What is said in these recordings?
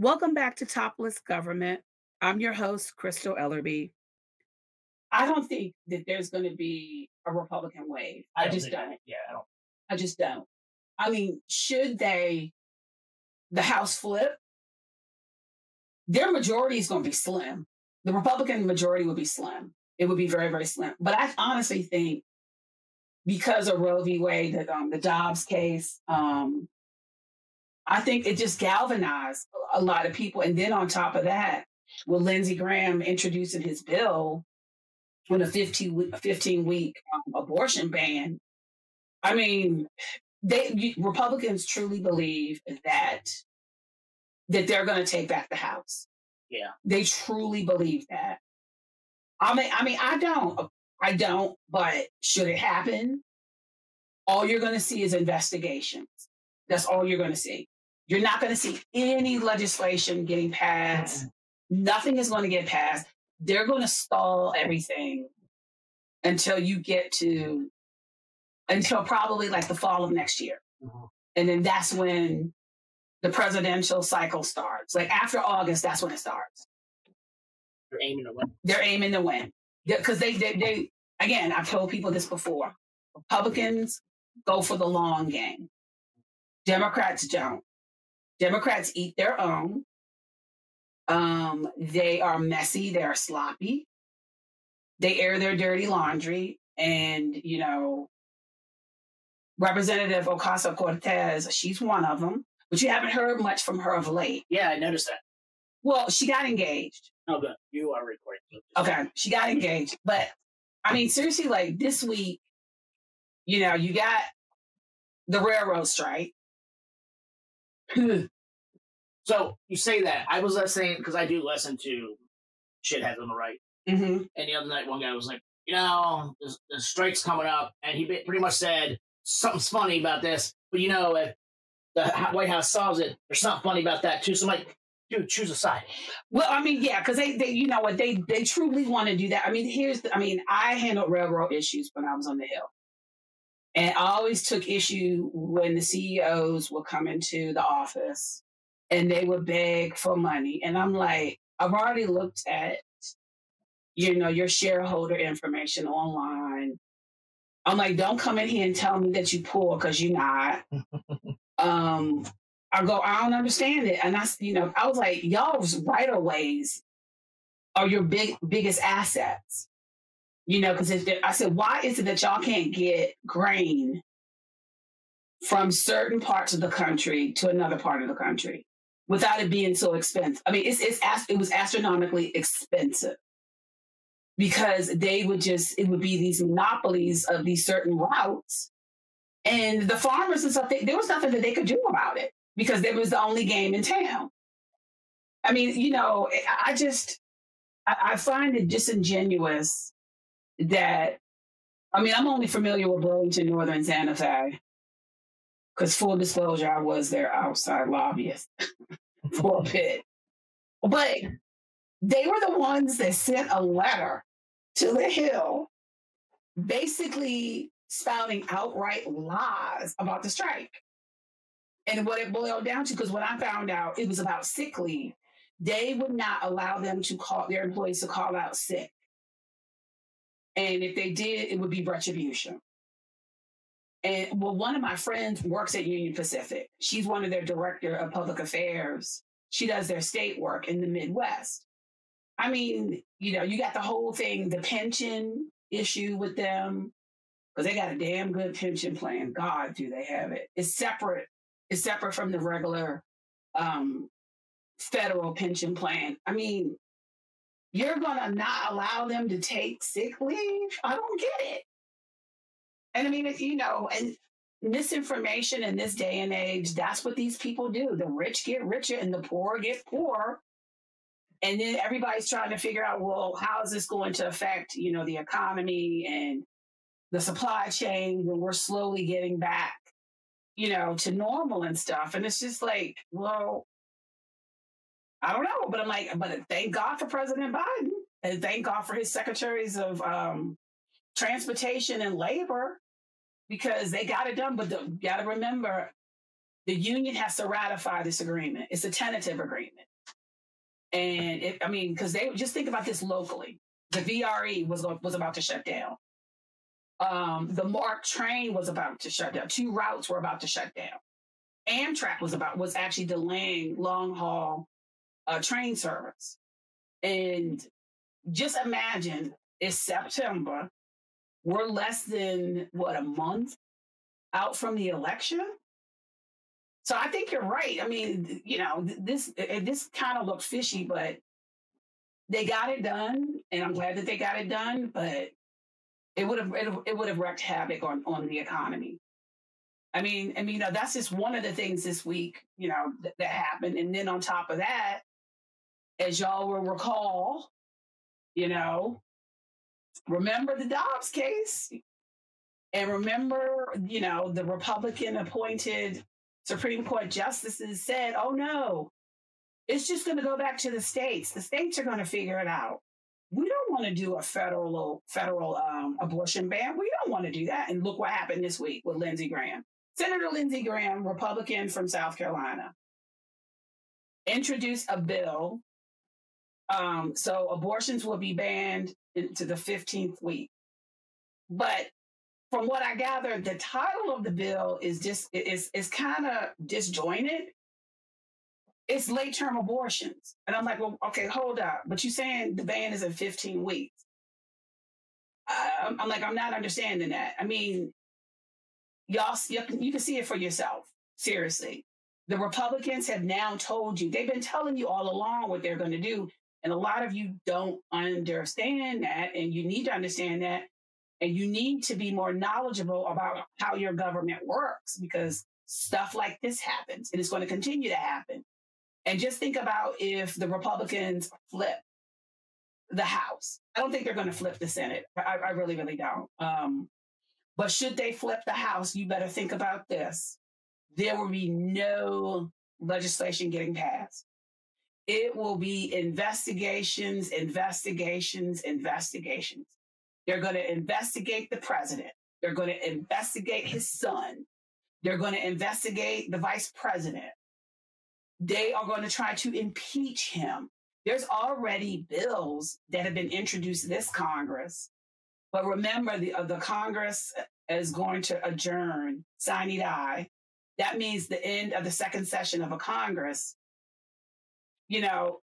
Welcome back to Topless Government. I'm your host, Crystal Ellerbe. I don't think that there's going to be a Republican wave. I, don't just don't. Yeah, I don't. I just don't. I mean, should they, the House flip, their majority is going to be slim. The Republican majority would be slim. It would be very, very slim. But I honestly think because of Roe v. Wade, the, um, the Dobbs case, um, I think it just galvanized a lot of people. And then on top of that, with Lindsey Graham introducing his bill on a 15 week, 15 week um, abortion ban, I mean, they you- Republicans truly believe that that they're going to take back the House. Yeah. They truly believe that. I mean, I mean, I don't, I don't. But should it happen, all you're going to see is investigations. That's all you're going to see. You're not going to see any legislation getting passed. Nothing is going to get passed. They're going to stall everything until you get to until probably like the fall of next year. Mhm. And then that's when the presidential cycle starts. Like after August, that's when it starts. They're aiming to win. They're aiming to win. Because they, they, they, again, I've told people this before Republicans go for the long game, Democrats don't. Democrats eat their own. Um, they are messy, they are sloppy, they air their dirty laundry, and you know, Representative Ocasio Cortez, she's one of them, but you haven't heard much from her of late. Yeah, I noticed that. Well, she got engaged. Oh, good. You are recording. Okay, she got engaged. But I mean, seriously, like this week, you know, you got the railroad strike. So you say that. I was listening because I do listen to shitheads on the right. hmm And the other night, one guy was like, you know, the, the strike's coming up. And he pretty much said, something's funny about this. But you know, if the White House solves it, there's something funny about that too. So I'm like, dude, choose a side. Well, I mean, yeah, because they, they, you know what, they, they truly want to do that. I mean, here's, the, I mean, I handled railroad issues when I was on the Hill, and I always took issue when the CEOs would come into the office and they would beg for money, and I'm like, I've already looked at, you know, your shareholder information online. I'm like, don't come in here and tell me that you poor because you're not. um, I go, I don't understand it. And I, you know, I was like, y'all's right of ways are your big biggest assets. You know, because I said, why is it that y'all can't get grain from certain parts of the country to another part of the country without it being so expensive? I mean, it's it's it was astronomically expensive because they would just it would be these monopolies of these certain routes, and the farmers and stuff. They, there was nothing that they could do about it because it was the only game in town. I mean, you know, I just I, I find it disingenuous that I mean, I'm only familiar with Burlington Northern Santa Fe because, full disclosure, I was their outside lobbyist for a bit. But they were the ones that sent a letter to the Hill, basically spouting outright lies about the strike. And what it boiled down to, because when I found out it was about sick leave, they would not allow them to call their employees to call out sick. And if they did, it would be retribution. And well, one of my friends works at Union Pacific. She's one of their director of public affairs. She does their state work in the Midwest. I mean, you know, you got the whole thing, the pension issue with them, because they got a damn good pension plan. God, do they have it? It's separate. It's separate from the regular um, federal pension plan. I mean, you're gonna not allow them to take sick leave? I don't get it. And I mean, if you know, and misinformation in this day and age, that's what these people do. The rich get richer and the poor get poor. And then everybody's trying to figure out, well, how is this going to affect, you know, the economy and the supply chain when we're slowly getting back, you know, to normal and stuff. And it's just like, well, I don't know, but I'm like, but thank God for President Biden and thank God for his secretaries of um, transportation and labor because they got it done. But the, you got to remember, the union has to ratify this agreement. It's a tentative agreement. And it, I mean, because they just think about this locally. The VRE was was about to shut down. Um, the MARC train was about to shut down. Two routes were about to shut down. Amtrak was about was actually delaying long haul uh, train service. And just imagine it's September. We're less than what a month out from the election. So I think you're right. I mean, you know, this this kind of looked fishy, but they got it done, and I'm glad that they got it done. But it would have it, would have wreaked havoc on on the economy. I mean, I mean, that's just one of the things this week, you know, th- that happened. And then on top of that, as y'all will recall, you know, remember the Dobbs case, and remember, you know, the Republican appointed Supreme Court justices said, "Oh no, it's just going to go back to the states. The states are going to figure it out." we don't want to do a federal federal um, abortion ban. We don't want to do that. And look what happened this week with Lindsey Graham. Senator Lindsey Graham, Republican from South Carolina, introduced a bill um, so abortions will be banned into the 15th week. But from what I gathered, the title of the bill is just is is kind of disjointed. It's late term abortions. And I'm like, well, okay, hold up. But you're saying the ban is in 15 weeks. I'm like, I'm not understanding that. I mean, y'all, you can see it for yourself. Seriously. The Republicans have now told you, they've been telling you all along what they're going to do. And a lot of you don't understand that. And you need to understand that. And you need to be more knowledgeable about how your government works because stuff like this happens and it's going to continue to happen. And just think about if the Republicans flip the House. I don't think they're going to flip the Senate. I, I really, really don't. Um, but should they flip the House, you better think about this. There will be no legislation getting passed. It will be investigations, investigations, investigations. They're going to investigate the president. They're going to investigate his son. They're going to investigate the vice president. They are going to try to impeach him. There's already bills that have been introduced this Congress but remember, the, uh, the Congress is going to adjourn, sine die. That means the end of the second session of a Congress. You know,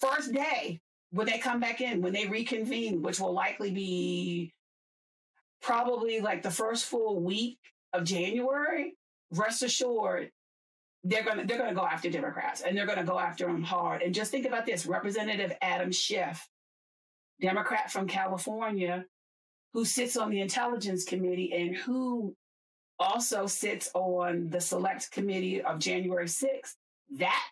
first day when they come back in, when they reconvene, which will likely be probably like the first full week of January, rest assured, they're gonna they're gonna go after Democrats and they're gonna go after them hard. And just think about this: Representative Adam Schiff, Democrat from California, who sits on the intelligence committee and who also sits on the select committee of January 6th, that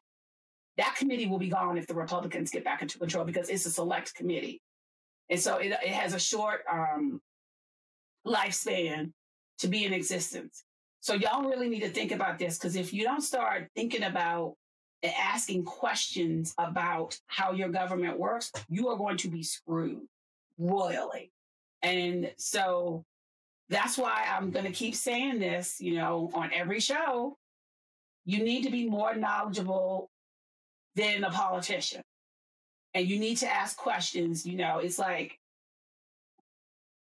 that committee will be gone if the Republicans get back into control because it's a select committee. And so it, it has a short um, lifespan to be in existence. So y'all really need to think about this because if you don't start thinking about and asking questions about how your government works, you are going to be screwed royally. And so that's why I'm going to keep saying this, you know, on every show. You need to be more knowledgeable than a politician. And you need to ask questions. You know, it's like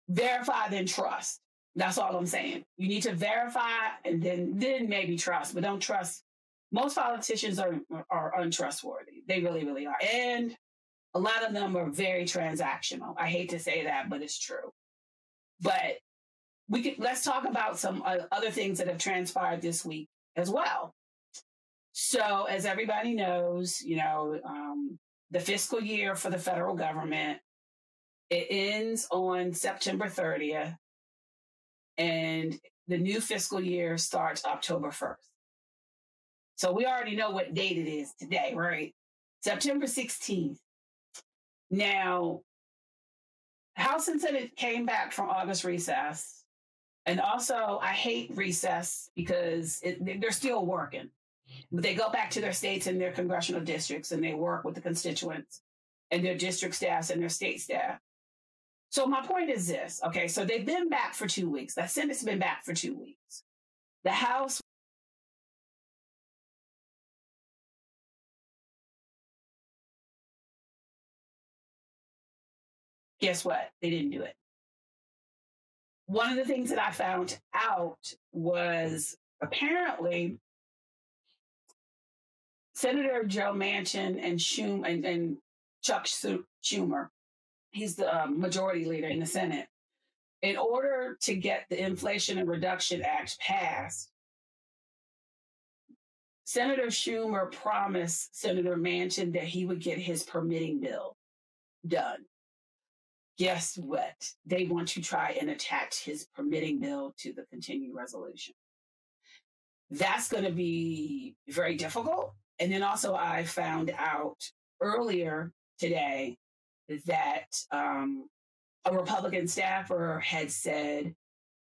verify, then trust. That's all I'm saying. You need to verify and then then maybe trust, but don't trust. Most politicians are are untrustworthy. They really, really are. And a lot of them are very transactional. I hate to say that, but it's true. But we could let's talk about some uh, other things that have transpired this week as well. So, as everybody knows, you know, um, the fiscal year for the federal government it ends on September 30th, and the new fiscal year starts October 1st. So we already know what date it is today, right? September 16th. Now, House and Senate came back from August recess. And also, I hate recess because it, they're still working they go back to their states and their congressional districts and they work with the constituents and their district staffs and their state staff. So my point is this. Okay. So they've been back for two weeks. The Senate's been back for two weeks. The House guess what? They didn't do it. One of the things that I found out was apparently Senator Joe Manchin and Schumer and, and Chuck Schumer, he's the uh, majority leader in the Senate. In order to get the Inflation and Reduction Act passed, Senator Schumer promised Senator Manchin that he would get his permitting bill done. Guess what? They want to try and attach his permitting bill to the continuing resolution. That's going to be very difficult. And then also, I found out earlier today that um, a Republican staffer had said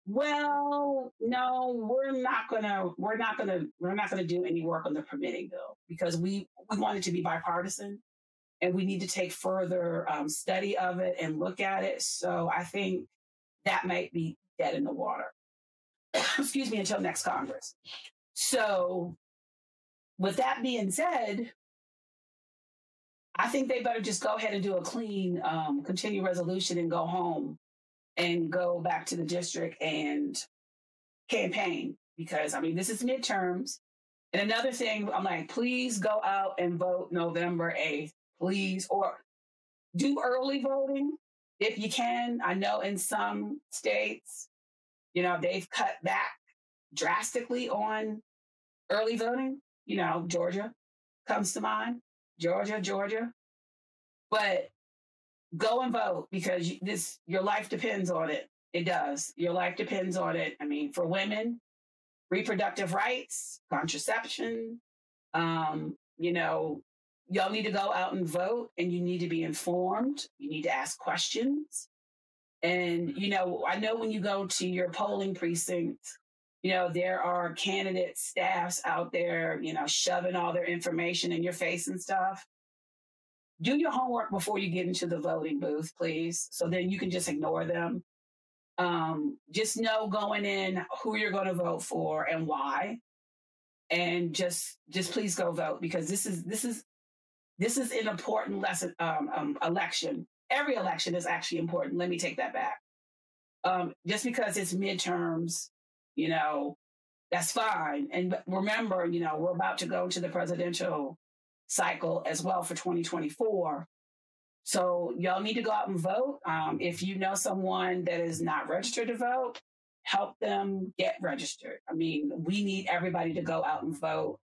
well, no, we're not gonna, we're not gonna, we're not gonna do any work on the permitting bill because we we want it to be bipartisan, and we need to take further um, study of it and look at it. So I think that might be dead in the water. Excuse me until next Congress. So, with that being said, I think they better just go ahead and do a clean um, continue resolution and go home and go back to the district and campaign because I mean, this is midterms. And another thing, I'm like, please go out and vote November 8th, please, or do early voting if you can. I know in some states, you know, they've cut back drastically on early voting. You know, Georgia comes to mind. Georgia, Georgia. But go and vote because this your life depends on it. It does. Your life depends on it. I mean, for women, reproductive rights, contraception, um, you know, y'all need to go out and vote and you need to be informed. You need to ask questions. And, you know, I know when you go to your polling precinct, you know, there are candidate staffs out there, you know, shoving all their information in your face and stuff do your homework before you get into the voting booth, please. So then you can just ignore them. Um, just know going in who you're going to vote for and why, and just just please go vote because this is this is this is an important lesson um, um, election. Every election is actually important. Let me take that back. Um, just because it's midterms, you know, that's fine. And remember, you know, we're about to go to the presidential cycle as well for 2024. So y'all need to go out and vote. Um, if you know someone that is not registered to vote, help them get registered. I mean, we need everybody to go out and vote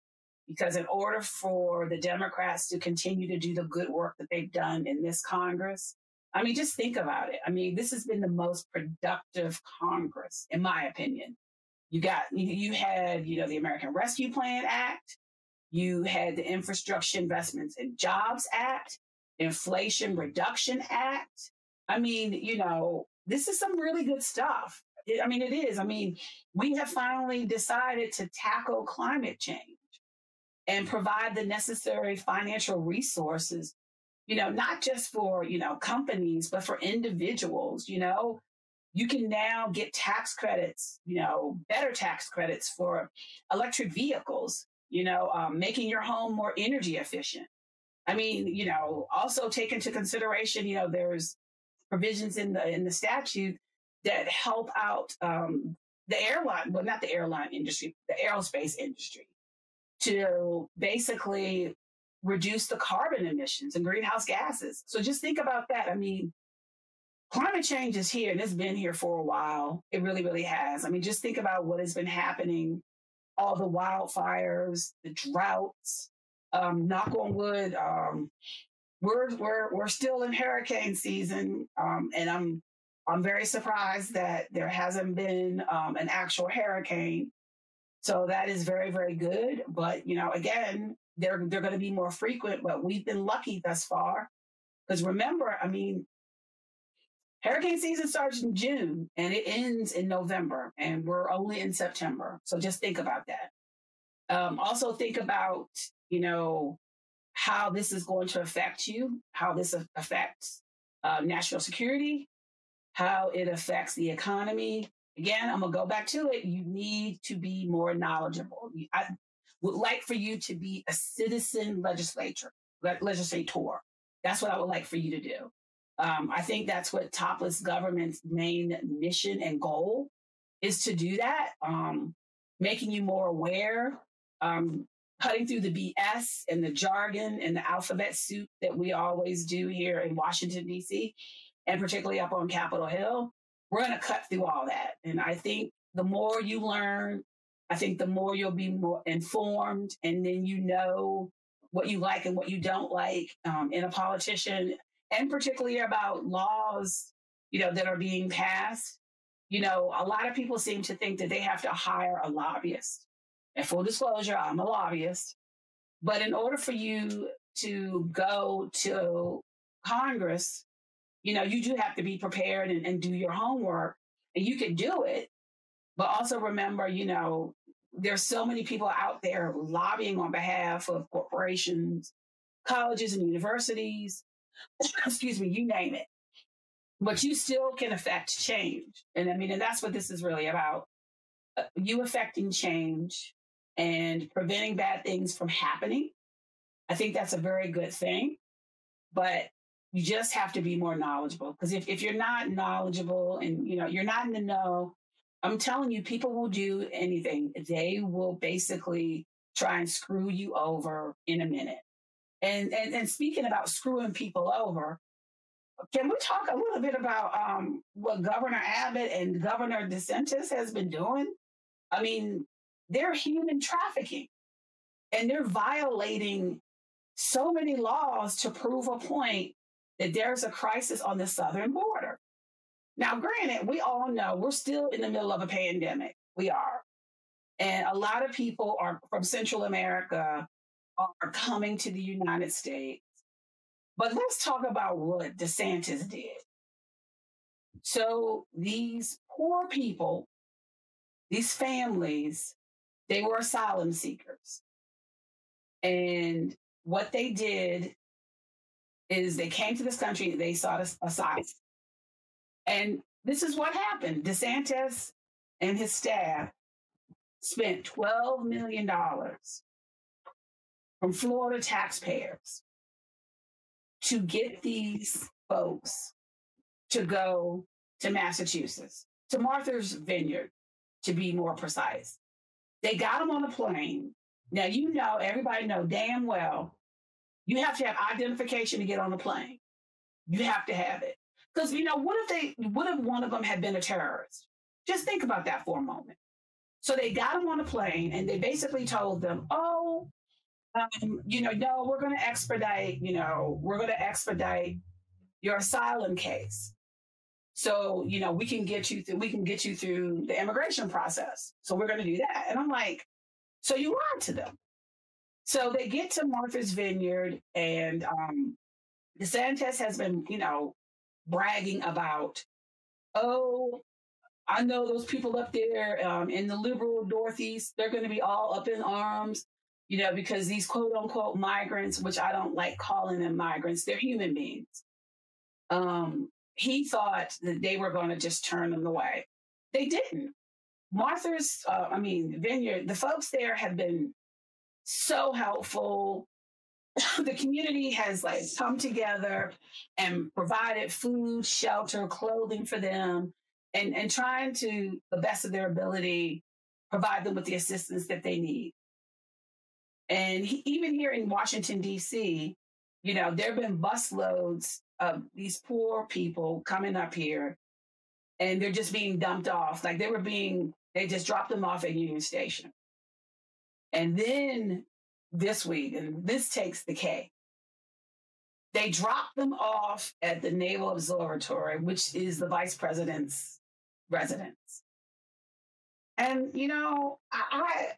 because in order for the Democrats to continue to do the good work that they've done in this Congress, I mean, just think about it. I mean, this has been the most productive Congress, in my opinion. You got, you had, you know, the American Rescue Plan Act. You had the Infrastructure Investments and Jobs Act, Inflation Reduction Act. I mean, you know, this is some really good stuff. I mean, it is. I mean, we have finally decided to tackle climate change and provide the necessary financial resources, you know, not just for, you know, companies, but for individuals, you know. You can now get tax credits, you know, better tax credits for electric vehicles you know, um, making your home more energy efficient. I mean, you know, also take into consideration, you know, there's provisions in the in the statute that help out um, the airline, well, not the airline industry, the aerospace industry, to basically reduce the carbon emissions and greenhouse gases. So just think about that. I mean, climate change is here and it's been here for a while. It really, really has. I mean, just think about what has been happening all the wildfires, the droughts. Um, knock on wood, um, we're we're we're still in hurricane season, um, and I'm I'm very surprised that there hasn't been um, an actual hurricane. So that is very very good. But you know, again, they're they're going to be more frequent. But we've been lucky thus far, because remember, I mean, Hurricane season starts in June and it ends in November, and we're only in September. So just think about that. Um, also, think about, you know, how this is going to affect you, how this affects uh, national security, how it affects the economy. Again, I'm going to go back to it. You need to be more knowledgeable. I would like for you to be a citizen legislator, legislator. That's what I would like for you to do. Um, I think that's what topless government's main mission and goal is to do that, um, making you more aware, um, cutting through the BS and the jargon and the alphabet soup that we always do here in Washington, D.C., and particularly up on Capitol Hill. We're going to cut through all that. And I think the more you learn, I think the more you'll be more informed, and then you know what you like and what you don't like um, in a politician, and particularly about laws, you know, that are being passed. You know, a lot of people seem to think that they have to hire a lobbyist. And full disclosure, I'm a lobbyist. But in order for you to go to Congress, you know, you do have to be prepared and, and do your homework. And you can do it, but also remember, you know, there's so many people out there lobbying on behalf of corporations, colleges and universities, excuse me, you name it. But you still can affect change. And I mean, and that's what this is really about. Uh, you affecting change and preventing bad things from happening. I think that's a very good thing. But you just have to be more knowledgeable. Because if, if you're not knowledgeable and you know you're not in the know, I'm telling you, people will do anything. They will basically try and screw you over in a minute. And and, and speaking about screwing people over, can we talk a little bit about um, what Governor Abbott and Governor DeSantis has been doing? I mean, they're human trafficking and they're violating so many laws to prove a point that there's a crisis on the southern border. Now, granted, we all know we're still in the middle of a pandemic. We are. And a lot of people are from Central America are coming to the United States. But let's talk about what DeSantis did. So these poor people, these families, they were asylum seekers. And what they did is they came to this country, they sought asylum. And this is what happened. DeSantis and his staff spent $12 million from Florida taxpayers to get these folks to go to Massachusetts, to Martha's Vineyard, to be more precise. They got them on a plane. Now, you know, everybody know damn well, you have to have identification to get on the plane. You have to have it. Because, you know, what if they, what if one of them had been a terrorist? Just think about that for a moment. So they got them on a plane and they basically told them, oh, um, you know, no, we're going to expedite, you know, we're going to expedite your asylum case. So, you know, we can get you through, we can get you through the immigration process. So we're going to do that. And I'm like, so you lied to them. So they get to Martha's Vineyard and um, DeSantis has been, you know, bragging about, oh, I know those people up there um, in the liberal Northeast, they're going to be all up in arms, you know, because these quote unquote migrants, which I don't like calling them migrants, they're human beings. Um, he thought that they were going to just turn them away. They didn't. Martha's, uh, I mean, Vineyard, the folks there have been so helpful the community has like come together and provided food, shelter, clothing for them, and and trying to the best of their ability provide them with the assistance that they need. And he, even here in Washington D.C., you know, there have been busloads of these poor people coming up here, and they're just being dumped off. Like they were being, they just dropped them off at Union Station. And then this week, and this takes the K. They dropped them off at the Naval Observatory, which is the vice president's residence. And you know, I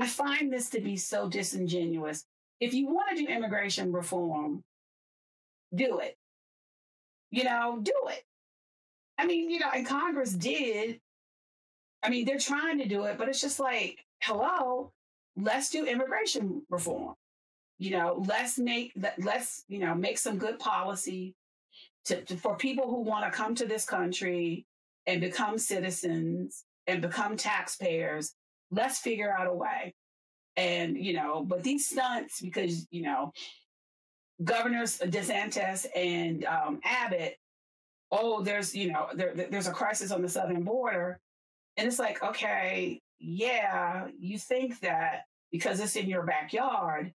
I find this to be so disingenuous. If you want to do immigration reform, do it. You know, do it. I mean, you know, and Congress did. I mean, they're trying to do it, but it's just like, hello, let's do immigration reform. You know, let's make let's you know make some good policy to, to for people who want to come to this country and become citizens and become taxpayers. Let's figure out a way. And you know, but these stunts because you know governors DeSantis and um, Abbott, oh, there's you know there, there's a crisis on the southern border, and it's like, okay, yeah, you think that because it's in your backyard,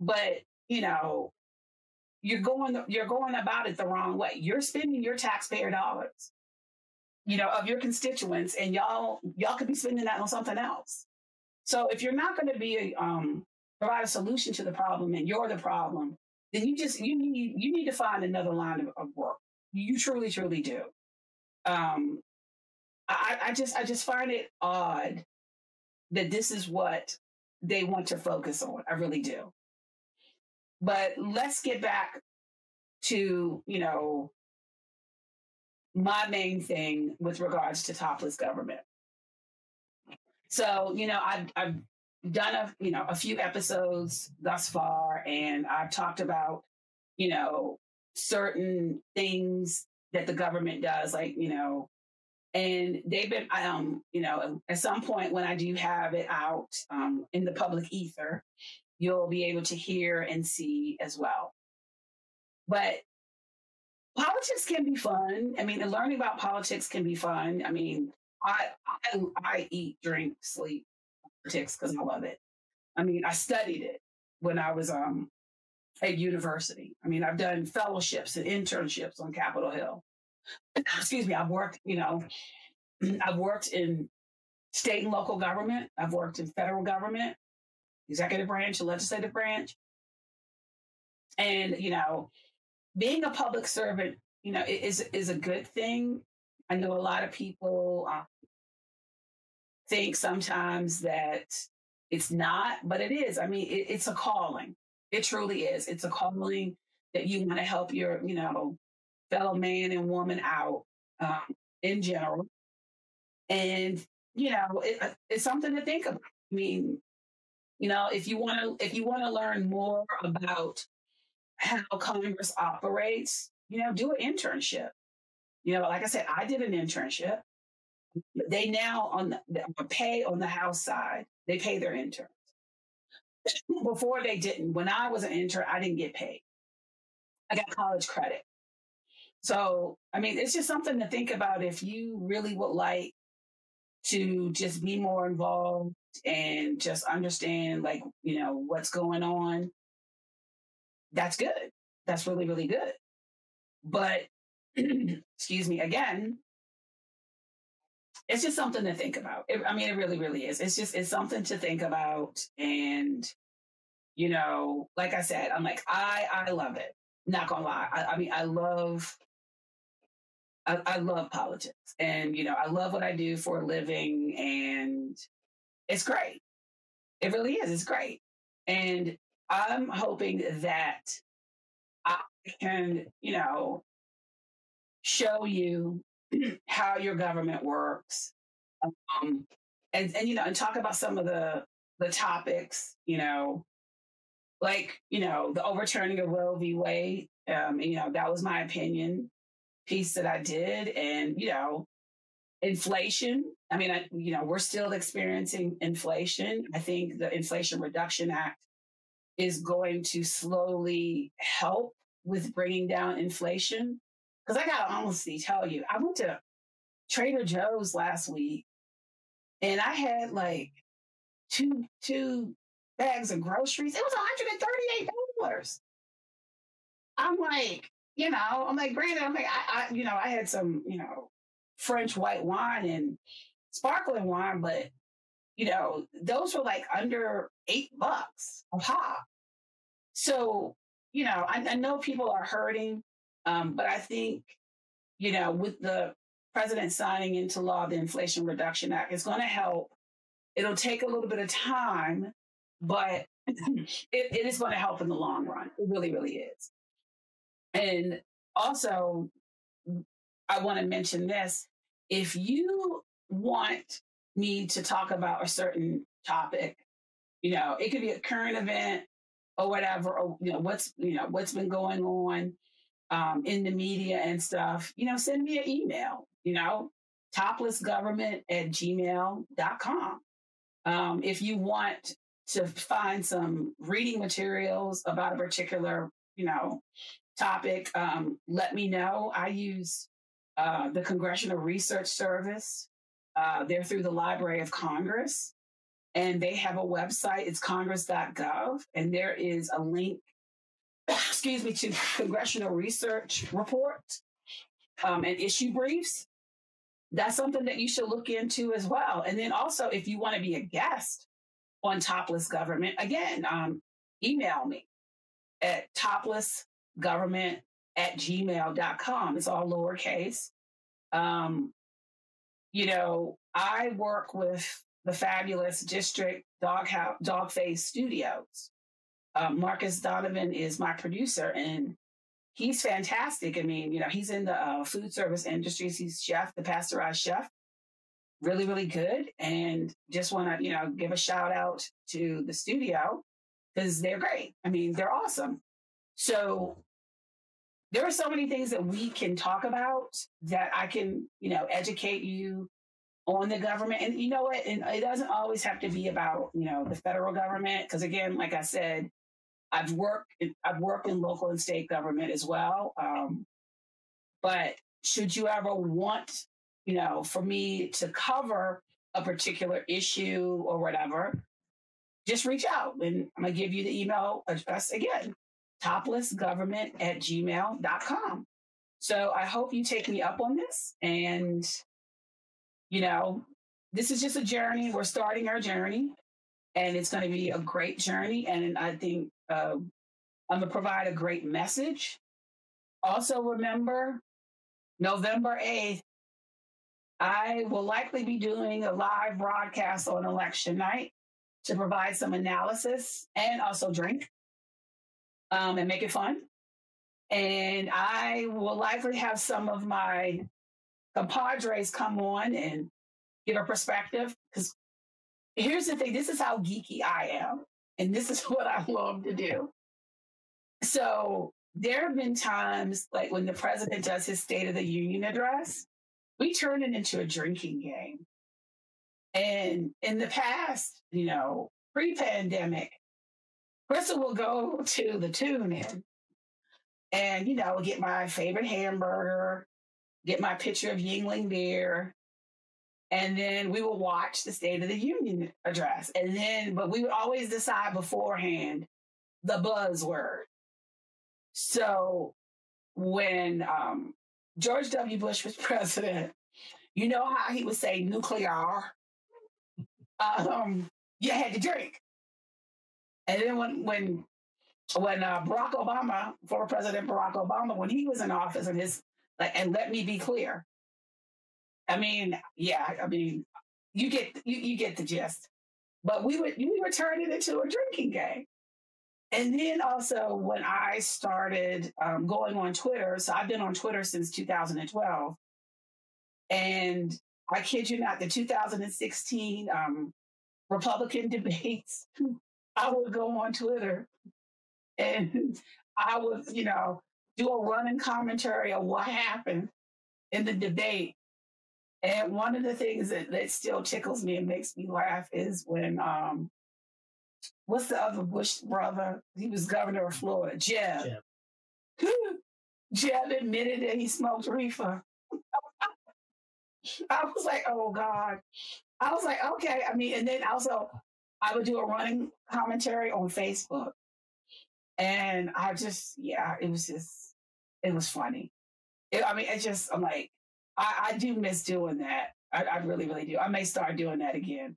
but you know you're going you're going about it the wrong way. You're spending your taxpayer dollars, you know, of your constituents, and y'all y'all could be spending that on something else. So if you're not going to be a, um, provide a solution to the problem, and you're the problem, then you just you need you need to find another line of, of work. You truly, truly do. Um, I, I just I just find it odd that this is what they want to focus on. I really do. But let's get back to, you know, my main thing with regards to topless government. So, you know, I've, I've done a, you know, a few episodes thus far, and I've talked about, you know, certain things that the government does, like, you know, and they've been, um, you know, at some point when I do have it out um, in the public ether, you'll be able to hear and see as well. But politics can be fun. I mean, learning about politics can be fun. I mean, I I, I eat, drink, sleep politics because I love it. I mean, I studied it when I was um at university. I mean, I've done fellowships and internships on Capitol Hill. Excuse me, I've worked, you know, I've worked in state and local government. I've worked in federal government executive branch, legislative branch. And, you know, being a public servant, you know, is is a good thing. I know a lot of people um, think sometimes that it's not, but it is. I mean, it, it's a calling. It truly is. It's a calling that you want to help your, you know, fellow man and woman out um, in general. And, you know, it, it's something to think about. I mean, you know, if you want to, if you want to learn more about how Congress operates, you know, do an internship. You know, like I said, I did an internship. They now on the pay on the House side, they pay their interns. Before they didn't. When I was an intern, I didn't get paid. I got college credit. So, I mean, it's just something to think about if you really would like to just be more involved and just understand like you know what's going on that's good. That's really really good. But excuse me again it's just something to think about. It, i mean it really really is. It's just it's something to think about and you know like i said i'm like i i love it. Not gonna lie. I, I mean i love I, I love politics. And you know i love what i do for a living and it's great. It really is. It's great. And I'm hoping that I can, you know, show you how your government works. Um, and, and, you know, and talk about some of the, the topics, you know, like, you know, the overturning of Roe v. Wade. Um, you know, that was my opinion piece that I did. And, you know, inflation. I mean, I, you know, we're still experiencing inflation. I think the Inflation Reduction Act is going to slowly help with bringing down inflation. Because I got to honestly tell you, I went to Trader Joe's last week and I had like two two bags of groceries. It was $138. I'm like, you know, I'm like, granted, I'm like, I, I, you know, I had some, you know, French white wine and sparkling wine, but you know, those were like under eight bucks a pop. So, you know, I, I know people are hurting, um, but I think, you know, with the president signing into law the Inflation Reduction Act, it's going to help. It'll take a little bit of time, but it, it is going to help in the long run. It really, really is. And also, I want to mention this if you want me to talk about a certain topic, you know, it could be a current event or whatever, or you know, what's you know, what's been going on um, in the media and stuff, you know, send me an email, you know, toplessgovernment at gmail.com. Um, if you want to find some reading materials about a particular you know, topic, um, let me know. I use uh, the Congressional Research Service. Uh, they're through the Library of Congress, and they have a website. It's congress.gov, and there is a link, excuse me, to Congressional Research Report um, and issue briefs. That's something that you should look into as well. And then also, if you want to be a guest on Topless Government, again, um, email me at toplessgovernment at gmail.com. It's all lowercase. Um, you know, I work with the fabulous District Dog House, Dog Face Studios. Uh, Marcus Donovan is my producer, and he's fantastic. I mean, you know, he's in the uh, food service industries. He's chef, the pasteurized chef. Really, really good. And just want to, you know, give a shout out to the studio because they're great. I mean, they're awesome. So there are so many things that we can talk about that I can, you know, educate you on the government. And you know what? And it doesn't always have to be about, you know, the federal government. Cause again, like I said, I've worked, I've worked in local and state government as well. Um, but should you ever want, you know, for me to cover a particular issue or whatever, just reach out and I'm going to give you the email address again, toplessgovernment at gmail.com. So I hope you take me up on this. And, you know, this is just a journey. We're starting our journey and it's going to be a great journey. And I think uh, I'm going to provide a great message. Also, remember November 8th, I will likely be doing a live broadcast on election night to provide some analysis and also drink um, and make it fun. And I will likely have some of my compadres come on and give a perspective. Because here's the thing this is how geeky I am, and this is what I love to do. So there have been times like when the president does his State of the Union address, we turn it into a drinking game. And in the past, you know, pre pandemic, Crystal will go to the Tune Inn and, you know, get my favorite hamburger, get my picture of Yuengling beer, and then we will watch the State of the Union address. And then, but we would always decide beforehand the buzzword. So when um, George W. Bush was president, you know how he would say nuclear? um, you had to drink. And then when when when uh, Barack Obama, former President Barack Obama, when he was in office, and his and let me be clear. I mean, yeah, I mean, you get you you get the gist. But we would we were turning it into a drinking game. And then also when I started um, going on Twitter, so I've been on Twitter since 2012, and I kid you not, the 2016 um, Republican debates, I would go on Twitter and I would, you know, do a running commentary of what happened in the debate. And one of the things that, that still tickles me and makes me laugh is when, um, what's the other Bush brother? He was governor of Florida, Jeb. Jeb, Jeb admitted that he smoked reefer. I was like, oh God. I was like, okay. I mean, and then also I would do a running commentary on Facebook. And I just, yeah, it was just, it was funny. It, I mean, it just, I'm like, I, I do miss doing that. I, I, really, really do. I may start doing that again.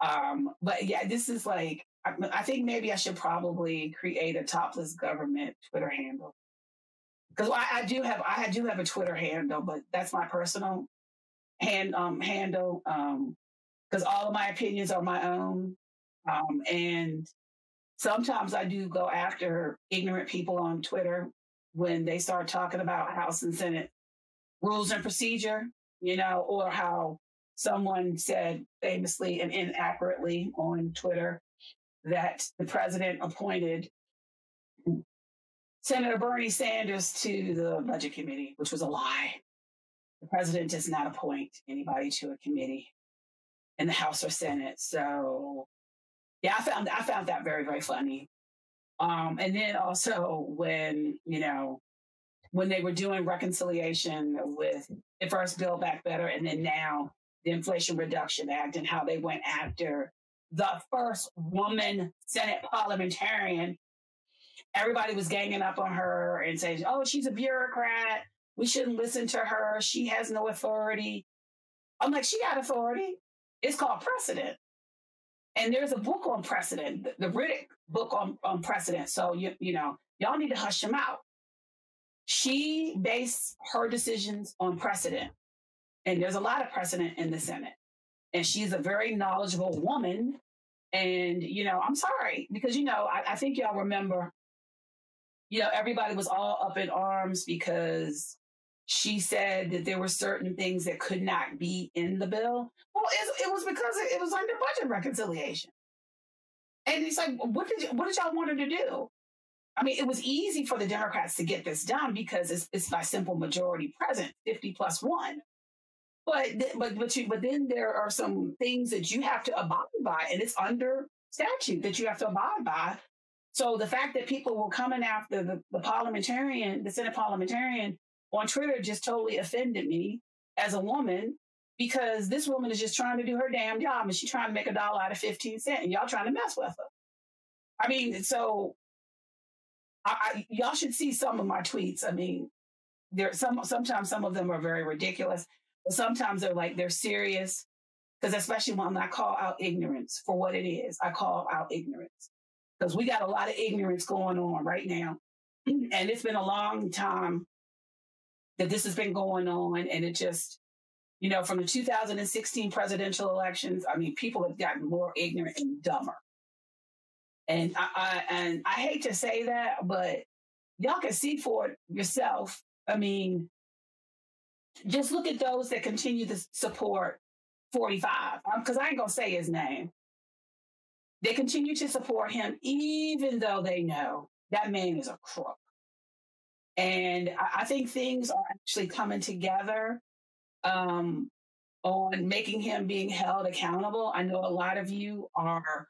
Um, but yeah, this is like, I, I think maybe I should probably create a topless government Twitter handle. Because I, I do have, I do have a Twitter handle, but that's my personal hand um, handle because um, all of my opinions are my own, um, and sometimes I do go after ignorant people on Twitter when they start talking about House and Senate rules and procedure, you know, or how someone said famously and inaccurately on Twitter that the president appointed Senator Bernie Sanders to the budget committee, which was a lie. The president does not appoint anybody to a committee in the House or Senate. So yeah, I found I found that very, very funny. Um, and then also when, you know, when they were doing reconciliation with the first Build Back Better and then now the Inflation Reduction Act and how they went after the first woman Senate parliamentarian. Everybody was ganging up on her and saying, oh, she's a bureaucrat. We shouldn't listen to her. She has no authority. I'm like, she got authority. It's called precedent. And there's a book on precedent, the, Riddick book on, on precedent. So, you, you know, y'all need to hush him out. She based her decisions on precedent. And there's a lot of precedent in the Senate. And she's a very knowledgeable woman. And, you know, I'm sorry, because, you know, I, I think y'all remember, you know, everybody was all up in arms because she said that there were certain things that could not be in the bill. Well, it, it was because it, was under budget reconciliation. And it's like, what did you, what did y'all want her to do? I mean, it was easy for the Democrats to get this done because it's, it's by simple majority present, 50 plus one. But but but you, but then there are some things that you have to abide by, and it's under statute that you have to abide by. So the fact that people were coming after the, the parliamentarian, the Senate parliamentarian, on Twitter just totally offended me as a woman because this woman is just trying to do her damn job and she's trying to make a dollar out of 15 cents and y'all trying to mess with her. I mean, so I, I, y'all should see some of my tweets. I mean, there some sometimes some of them are very ridiculous, but sometimes they're like they're serious. Because especially when I call out ignorance for what it is, I call out ignorance. Because we got a lot of ignorance going on right now. And it's been a long time that this has been going on. And it just, you know, from the 2016 presidential elections, I mean, people have gotten more ignorant and dumber. And I, I and I hate to say that, but y'all can see for it yourself. I mean, just look at those that continue to support 45, because I ain't gonna say his name. They continue to support him, even though they know that man is a crook. And I, think things are actually coming together um, on making him being held accountable. I know a lot of you are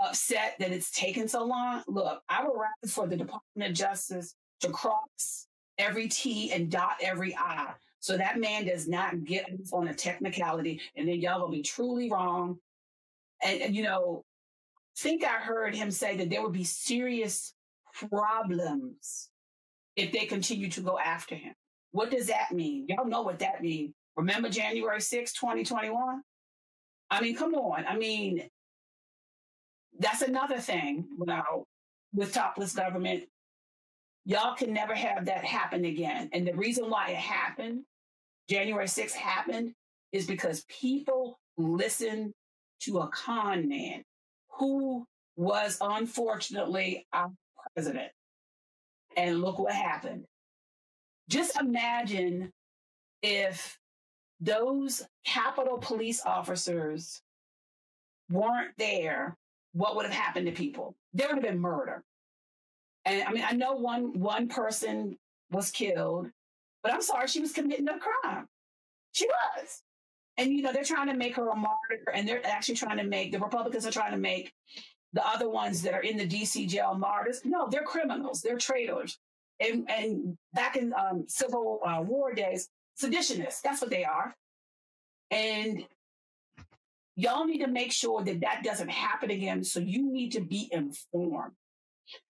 upset that it's taken so long. Look, I would rather for the Department of Justice to cross every T and dot every I. So that man does not get on a technicality and then y'all will be truly wrong. And, and, you know, think I heard him say that there would be serious problems if they continue to go after him. What does that mean? Y'all know what that means. Remember January 6, 2021? I mean, come on. I mean, that's another thing know, with topless government. Y'all can never have that happen again. And the reason why it happened, January 6th happened, is because people listened to a con man who was unfortunately our president. And look what happened. Just imagine if those Capitol police officers weren't there, what would have happened to people? There would have been murder. And I mean, I know one one person was killed, but I'm sorry, she was committing a crime. She was. And you know, they're trying to make her a martyr, and they're actually trying to make the Republicans are trying to make the other ones that are in the DC jail martyrs. No, they're criminals. They're traitors. And, and back in um, Civil uh, War days, seditionists. That's what they are. And y'all need to make sure that that doesn't happen again. So you need to be informed.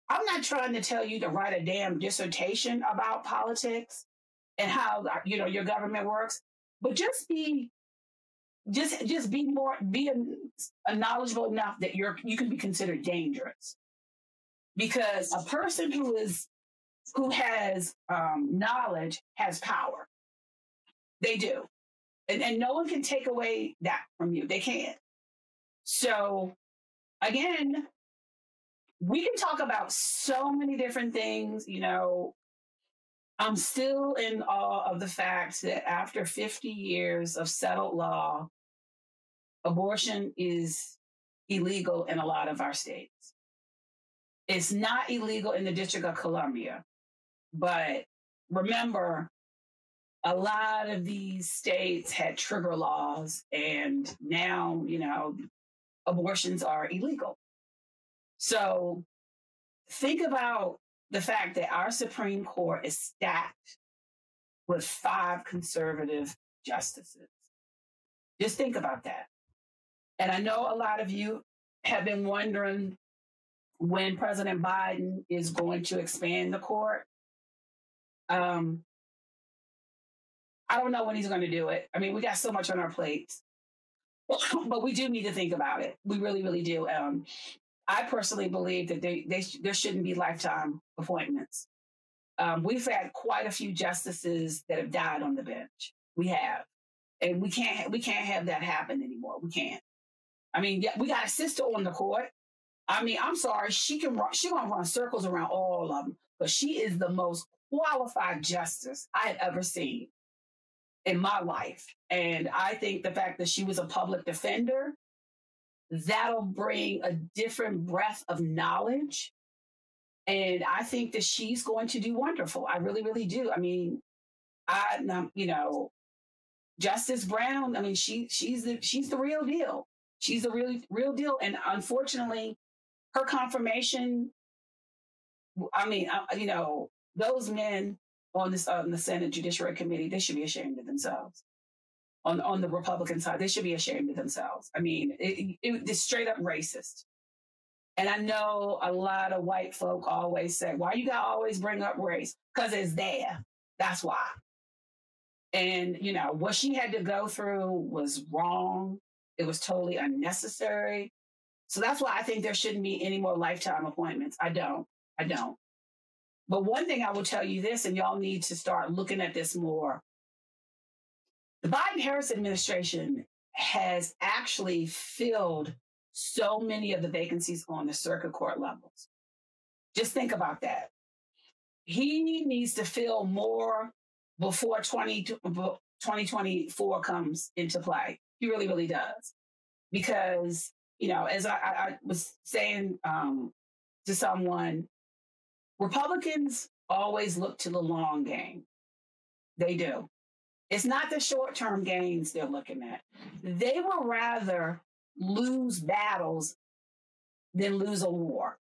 I'm not trying to tell you to write a damn dissertation about politics and how you know your government works, but just be just just be more be a, a knowledgeable enough that you're you can be considered dangerous. Because a person who is who has um, knowledge has power. They do. And, and no one can take away that from you. They can't. So again we can talk about so many different things you know. I'm still in awe of the fact that after 50 years of settled law, abortion is illegal in a lot of our states. It's not illegal in the District of Columbia, but remember, a lot of these states had trigger laws, and now, you know, abortions are illegal. So think about the fact that our Supreme Court is stacked with five conservative justices. Just think about that. And I know a lot of you have been wondering when President Biden is going to expand the court. Um, I don't know when he's going to do it. I mean, we got so much on our plates, but we do need to think about it. We really, really do. Um, I personally believe that they, they there shouldn't be lifetime appointments. Um, we've had quite a few justices that have died on the bench. We have, and we can't we can't have that happen anymore. We can't. I mean, yeah, we got a sister on the court. I mean, I'm sorry, she can run, she gonna run circles around all of them, but she is the most qualified justice I have ever seen in my life. And I think the fact that she was a public defender, that'll bring a different breadth of knowledge. And I think that she's going to do wonderful. I really, really do. I mean, I, you know, Justice Brown. I mean, she she's the she's the real deal. She's a real real deal. And unfortunately, her confirmation. I mean, I, you know, those men on this uh, on the Senate Judiciary Committee, they should be ashamed of themselves. On on the Republican side, they should be ashamed of themselves. I mean, it, it, it's straight up racist. And I know a lot of white folk always say, "Why you gotta always bring up race? Because it's there. That's why." And you know what she had to go through was wrong. It was totally unnecessary. So that's why I think there shouldn't be any more lifetime appointments. I don't. I don't. But one thing I will tell you this, and y'all need to start looking at this more. The Biden Harris administration has actually filled so many of the vacancies on the circuit court levels. Just think about that. He needs to fill more before 20, 2024 comes into play. He really, really does. Because, you know, as I, I was saying um, to someone, Republicans always look to the long game. They do. It's not the short term gains they're looking at. They would rather lose battles than lose a war.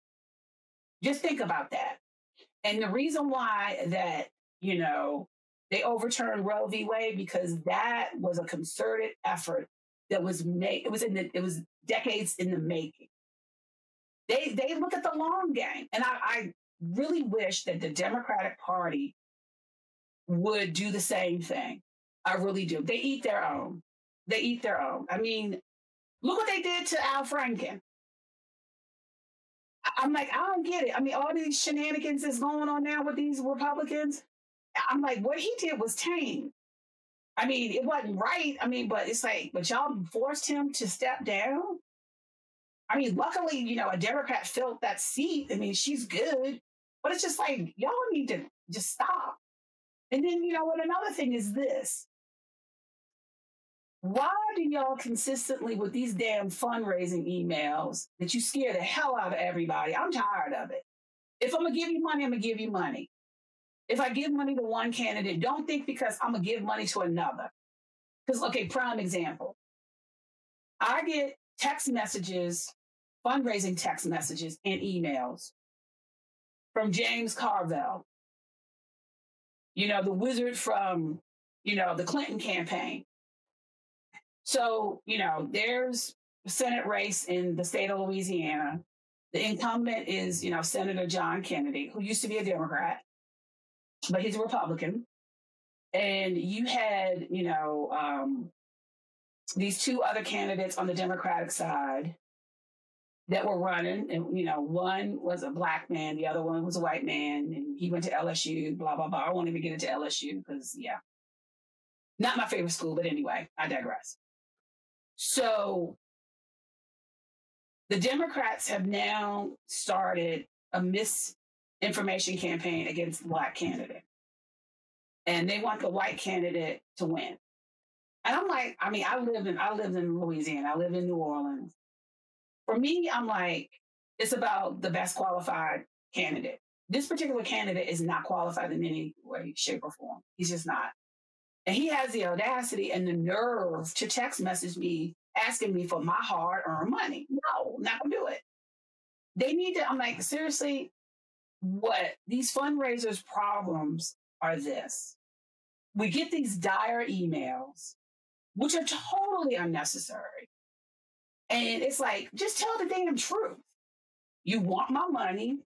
Just think about that. And the reason why that, you know, they overturned Roe v. Wade because that was a concerted effort that was made. It was in the, it was decades in the making. They they look at the long game, and I, I really wish that the Democratic Party would do the same thing. I really do. They eat their own. They eat their own. I mean, look what they did to Al Franken. I'm like, I don't get it. I mean, all these shenanigans is going on now with these Republicans. I'm like, what he did was tame. I mean, it wasn't right. I mean, but it's like, but y'all forced him to step down. I mean, luckily, you know, a Democrat filled that seat. I mean, she's good. But it's just like, y'all need to just stop. And then, you know what? Another thing is this. Why do y'all consistently with these damn fundraising emails that you scare the hell out of everybody? I'm tired of it. If I'm gonna give you money, I'm gonna give you money. If I give money to one candidate, don't think because I'm gonna give money to another. Because, okay, prime example. I get text messages, fundraising text messages, and emails from James Carville. You know, the wizard from, you know, the Clinton campaign. So, you know, there's a Senate race in the state of Louisiana. The incumbent is, you know, Senator John Kennedy, who used to be a Democrat, but he's a Republican. And you had, you know, um, these two other candidates on the Democratic side that were running. And, you know, one was a black man, the other one was a white man, and he went to LSU, blah, blah, blah. I won't even get into LSU because, yeah, not my favorite school, but anyway, I digress. So the Democrats have now started a misinformation campaign against the black candidate. And they want the white candidate to win. And I'm like, I mean, I live in I live in Louisiana. I live in New Orleans. For me, I'm like, it's about the best qualified candidate. This particular candidate is not qualified in any way, shape, or form. He's just not. And he has the audacity and the nerve to text message me asking me for my hard earned money. No, not gonna do it. They need to, I'm like, seriously, what these fundraisers problems are this. We get these dire emails, which are totally unnecessary. And it's like, just tell the damn truth. You want my money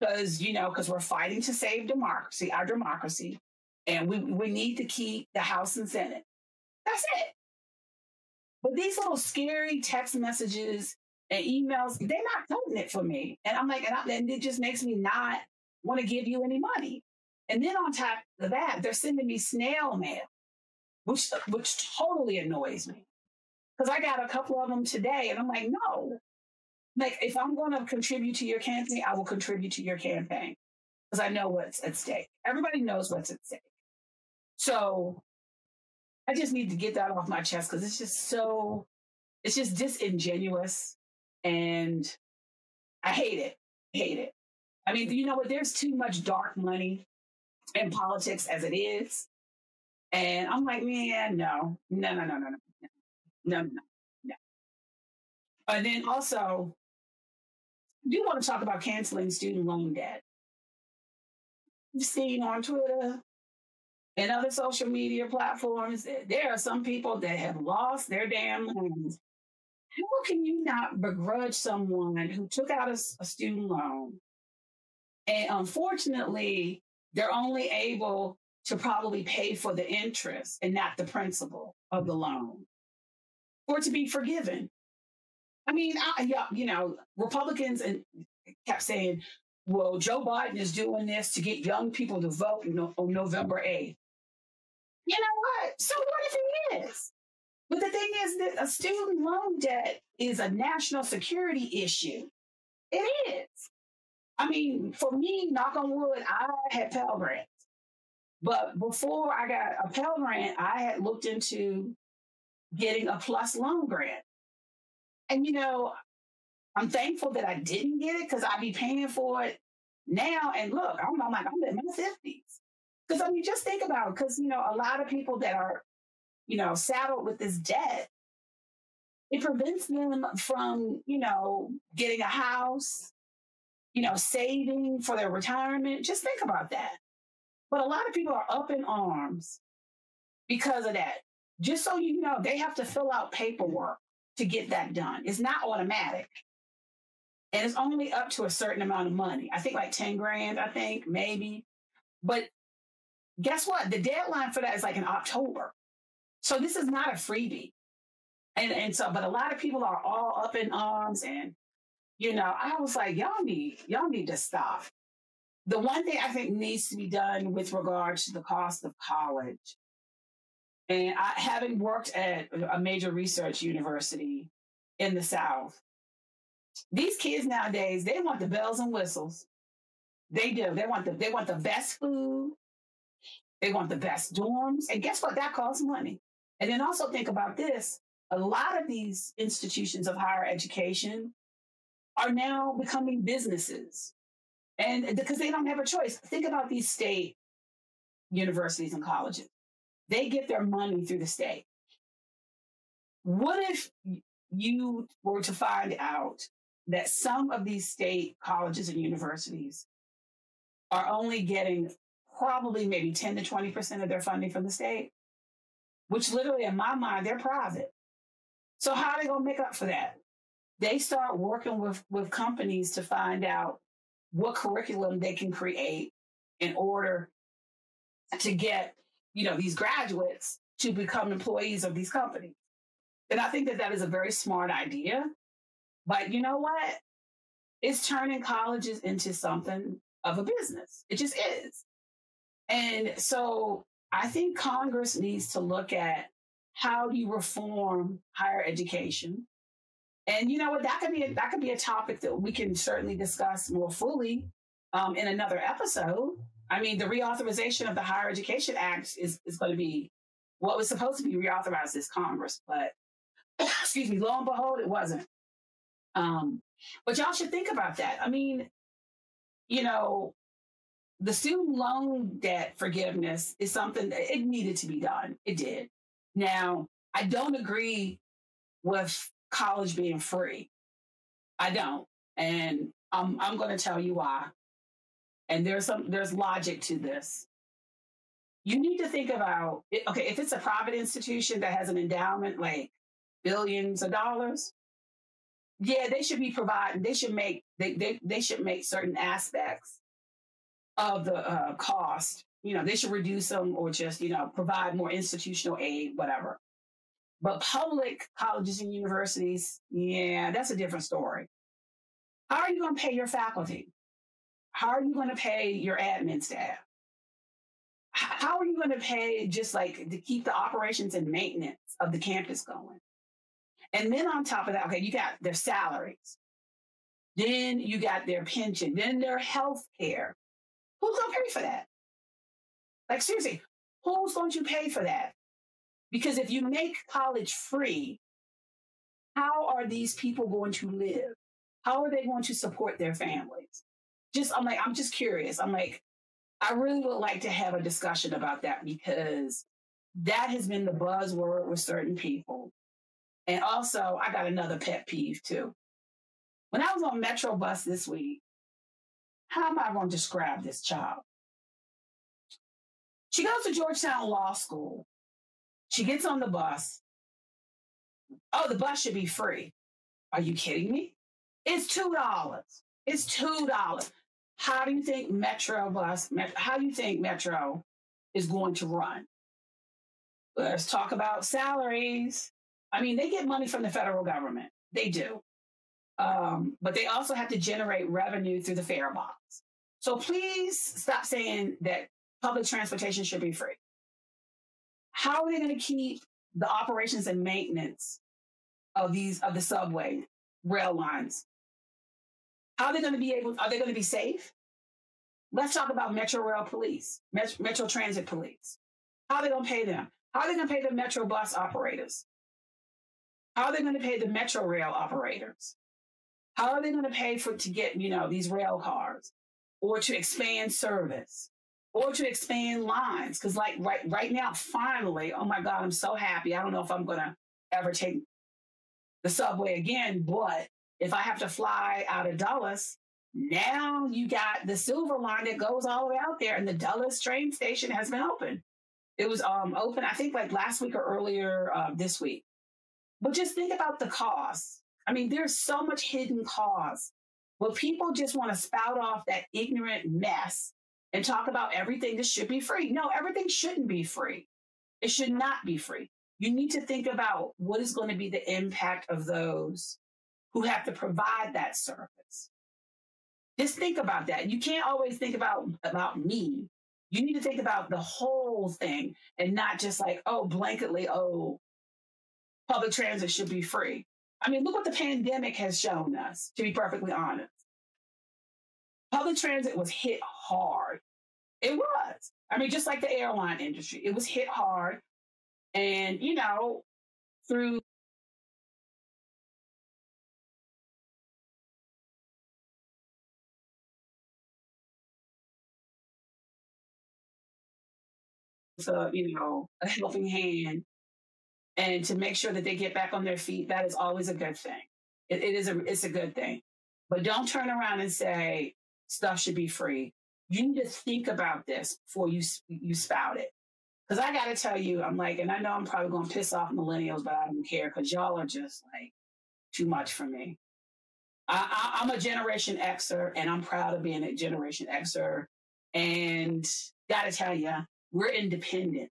because, you know, because we're fighting to save democracy, our democracy, and we, we need to keep the House and Senate. That's it. But these little scary text messages and emails, they're not cutting it for me. And I'm like, and, I, and it just makes me not want to give you any money. And then on top of that, they're sending me snail mail, which which totally annoys me. Because I got a couple of them today, and I'm like, no. Like, if I'm going to contribute to your campaign, I will contribute to your campaign because I know what's at stake. Everybody knows what's at stake. So I just need to get that off my chest because it's just so, it's just disingenuous. And I hate it. hate it. I mean, you know what? There's too much dark money in politics as it is. And I'm like, man, no, no, no, no, no, no, no, no, no. And then also, I do want to talk about canceling student loan debt. You've seen on Twitter and other social media platforms, there are some people that have lost their damn loans. How can you not begrudge someone who took out a, a student loan and unfortunately, they're only able to probably pay for the interest and not the principal of the loan or to be forgiven. I mean, I, you know, Republicans and kept saying, well, Joe Biden is doing this to get young people to vote on November 8th. You know what? So what if he is? But the thing is that a student loan debt is a national security issue. It is. I mean, for me, knock on wood, I had Pell Grants. But before I got a Pell Grant, I had looked into getting a plus loan grant. And, you know, I'm thankful that I didn't get it because I'd be paying for it now. And look, I'm, I'm like, I'm in my 50s. Because, I mean, just think about it. Because, you know, a lot of people that are, you know, saddled with this debt, it prevents them from, you know, getting a house, you know, saving for their retirement. Just think about that. But a lot of people are up in arms because of that. Just so you know, they have to fill out paperwork to get that done. It's not automatic. And it's only up to a certain amount of money. I think like 10 grand, I think, maybe. But guess what? The deadline for that is like in October. So this is not a freebie. And, and so, but a lot of people are all up in arms and you know, I was like, y'all need, y'all need to stop. The one thing I think needs to be done with regards to the cost of college, and I, having worked at a major research university in the South, these kids nowadays, they want the bells and whistles. They do. They want the they want the best food. They want the best dorms. And guess what? That costs money. And then also think about this. A lot of these institutions of higher education are now becoming businesses. And because they don't have a choice. Think about these state universities and colleges. They get their money through the state. What if you were to find out that some of these state colleges and universities are only getting probably maybe 10 to 20% of their funding from the state, which literally in my mind, they're private. So how are they to make up for that? they start working with, with companies to find out what curriculum they can create in order to get, you know, these graduates to become employees of these companies. And I think that that is a very smart idea. But you know what? It's turning colleges into something of a business. It just is. And so I think Congress needs to look at how do you reform higher education? And you know what? That could be a, that could be a topic that we can certainly discuss more fully um, in another episode. I mean, the reauthorization of the Higher Education Act is is going to be what was supposed to be reauthorized this Congress, but excuse me, lo and behold, it wasn't. Um, but y'all should think about that. I mean, you know, the student loan debt forgiveness is something that it needed to be done. It did. Now, I don't agree with college being free. I don't. And I'm, I'm going to tell you why. and there's some there's logic to this. You need to think about okay, if it's a private institution that has an endowment like billions of dollars, yeah, they should be providing. They should make they they, they should make certain aspects of the uh, cost. You know, they should reduce them or just you know provide more institutional aid, whatever. But public colleges and universities, yeah, that's a different story. How are you going to pay your faculty? How are you going to pay your admin staff? How are you going to pay just like to keep the operations and maintenance of the campus going? And then on top of that, okay, you got their salaries. Then you got their pension, then their health care. Who's going to pay for that? Like, seriously, who's going to pay for that? Because if you make college free, how are these people going to live? How are they going to support their families? Just, I'm like, I'm just curious. I'm like, I really would like to have a discussion about that because that has been the buzzword with certain people. And also, I got another pet peeve too. When I was on Metro bus this week, how am I going to describe this child? She goes to Georgetown Law School. She gets on the bus. Oh, the bus should be free. Are you kidding me? It's $2. It's $2. How do you think Metro bus, how do you think Metro is going to run? Let's talk about salaries. I mean, they get money from the federal government. They do. Um, but they also have to generate revenue through the fare box. So please stop saying that public transportation should be free. How are they going to keep the operations and maintenance of these of the subway rail lines? How are they going to be able? Are they going to be safe? Let's talk about Metro Rail Police, Metro Transit Police. How are they going to pay them? How are they going to pay the Metro bus operators? How are they going to pay the Metro Rail operators? How are they going to pay for to get, you know, these rail cars or to expand service or to expand lines? Because like right right now, finally, oh my God, I'm so happy. I don't know if I'm to ever take the subway again, but if I have to fly out of Dulles, now you got the silver line that goes all the way out there, and the Dulles train station has been open. It was um, open, I think, like last week or earlier uh, this week. But just think about the cost. I mean, there's so much hidden cost. Well, people just want to spout off that ignorant mess and talk about everything that should be free. No, everything shouldn't be free. It should not be free. You need to think about what is going to be the impact of those who have to provide that service. Just think about that. You can't always think about about me. You need to think about the whole thing and not just like, oh, blanketly, oh, public transit should be free. I mean, look what the pandemic has shown us, to be perfectly honest. Public transit was hit hard. It was. I mean, just like the airline industry, it was hit hard. And, you know, through so, you know, a helping hand and to make sure that they get back on their feet, that is always a good thing. it, it is a it's a good thing. But don't turn around and say stuff should be free. You need to think about this before you you spout it. Because I got to tell you, I'm like, and I know I'm probably going to piss off millennials, but I don't care because y'all are just like too much for me. I, am a Generation Xer, and I'm proud of being a Generation Xer. And got to tell you, we're independent.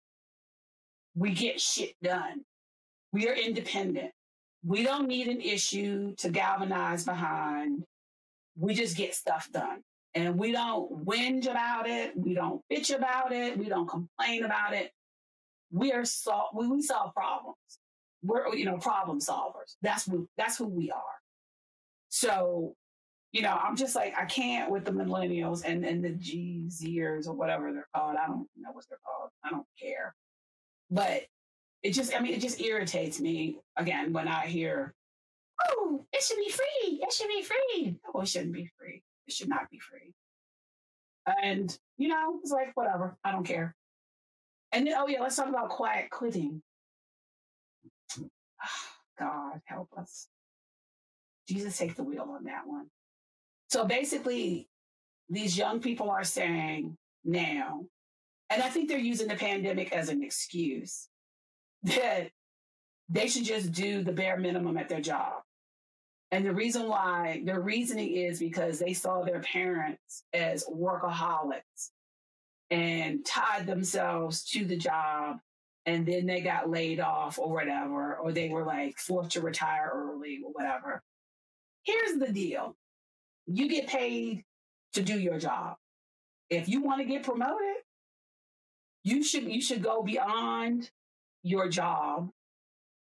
We get shit done. We are independent. We don't need an issue to galvanize behind. We just get stuff done. And we don't whinge about it. We don't bitch about it. We don't complain about it. We are sol- we, we solve problems. We're you know problem solvers. That's who that's who we are. So, you know, I'm just like I can't with the millennials and and the G Zers or whatever they're called. I don't know what they're called. I don't care. But it just, I mean, it just irritates me again when I hear, oh, it should be free. It should be free. No, it shouldn't be free. It should not be free. And, you know, it's like, whatever. I don't care. And then, oh, yeah, let's talk about quiet quitting. Ah, God help us. Jesus take the wheel on that one. So basically, these young people are saying now, and I think they're using the pandemic as an excuse that they should just do the bare minimum at their job. And the reason why their reasoning is because they saw their parents as workaholics and tied themselves to the job and then they got laid off or whatever, or they were like forced to retire early or whatever. Here's the deal you get paid to do your job. If you want to get promoted, you should you should go beyond your job.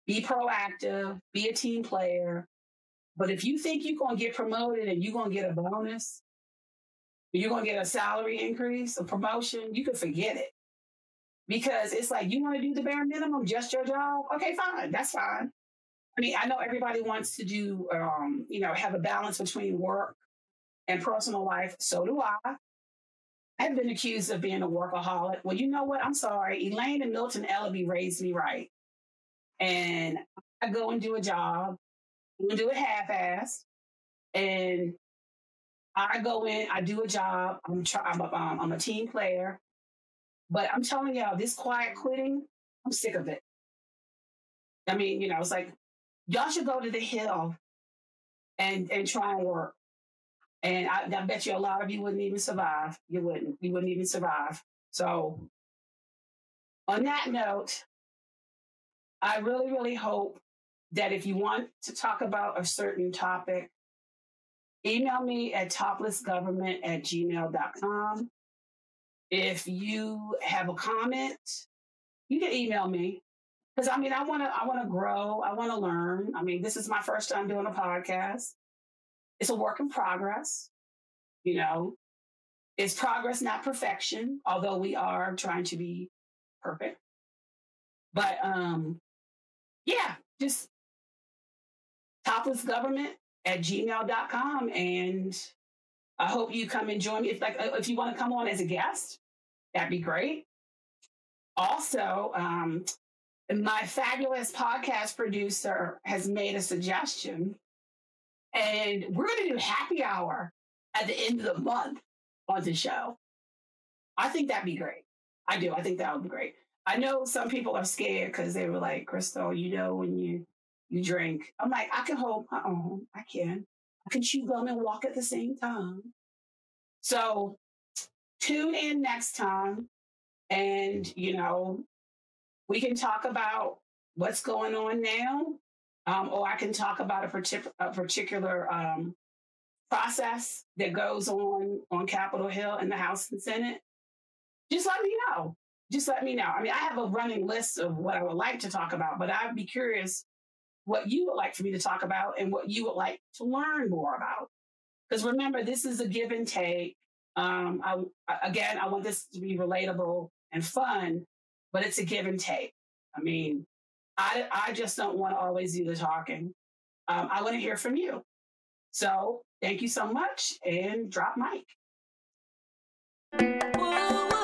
Be proactive, be a team player. But if you think you're going to get promoted and you're going to get a bonus, you're going to get a salary increase, a promotion, you can forget it. Because it's like, you want to do the bare minimum, just your job? Okay, fine. That's fine. I mean, I know everybody wants to do, um, you know, have a balance between work and personal life. So do I. I've been accused of being a workaholic. Well, you know what? I'm sorry. Elaine and Milton Ellerbe raised me right. And I go and do a job, and do it half-assed, and I go in, I do a job. I'm try, I'm a, um, I'm a team player, but I'm telling y'all, this quiet quitting, I'm sick of it. I mean, you know, it's like y'all should go to the hill and and try and work. And I, I bet you a lot of you wouldn't even survive. You wouldn't. You wouldn't even survive. So, on that note, I really, really hope that if you want to talk about a certain topic, email me at toplessgovernment at gmail.com. If you have a comment, you can email me. Because I mean, I want to, I want to grow. I want to learn. I mean, this is my first time doing a podcast. It's a work in progress. You know, it's progress, not perfection, although we are trying to be perfect. But um, yeah, just topless government at gmail.com. And I hope you come and join me. If like if you want to come on as a guest, that'd be great. Also, um, my fabulous podcast producer has made a suggestion, and we're going to do happy hour at the end of the month on the show. I think that'd be great. I do. I think that would be great. I know some people are scared because they were like, Crystal, you know, when you you drink. I'm like, I can hold my own. I can. I can chew gum and walk at the same time. So tune in next time and, you know, we can talk about what's going on now, um, or I can talk about a, partic- a particular um, process that goes on on Capitol Hill in the House and Senate. Just let me know. Just let me know. I mean, I have a running list of what I would like to talk about, but I'd be curious what you would like for me to talk about and what you would like to learn more about. Because remember, this is a give and take. Um, I, again, I want this to be relatable and fun, but it's a give and take. I mean, I, I just don't want to always do the talking. Um, I want to hear from you. So thank you so much and drop mic. Whoa, whoa.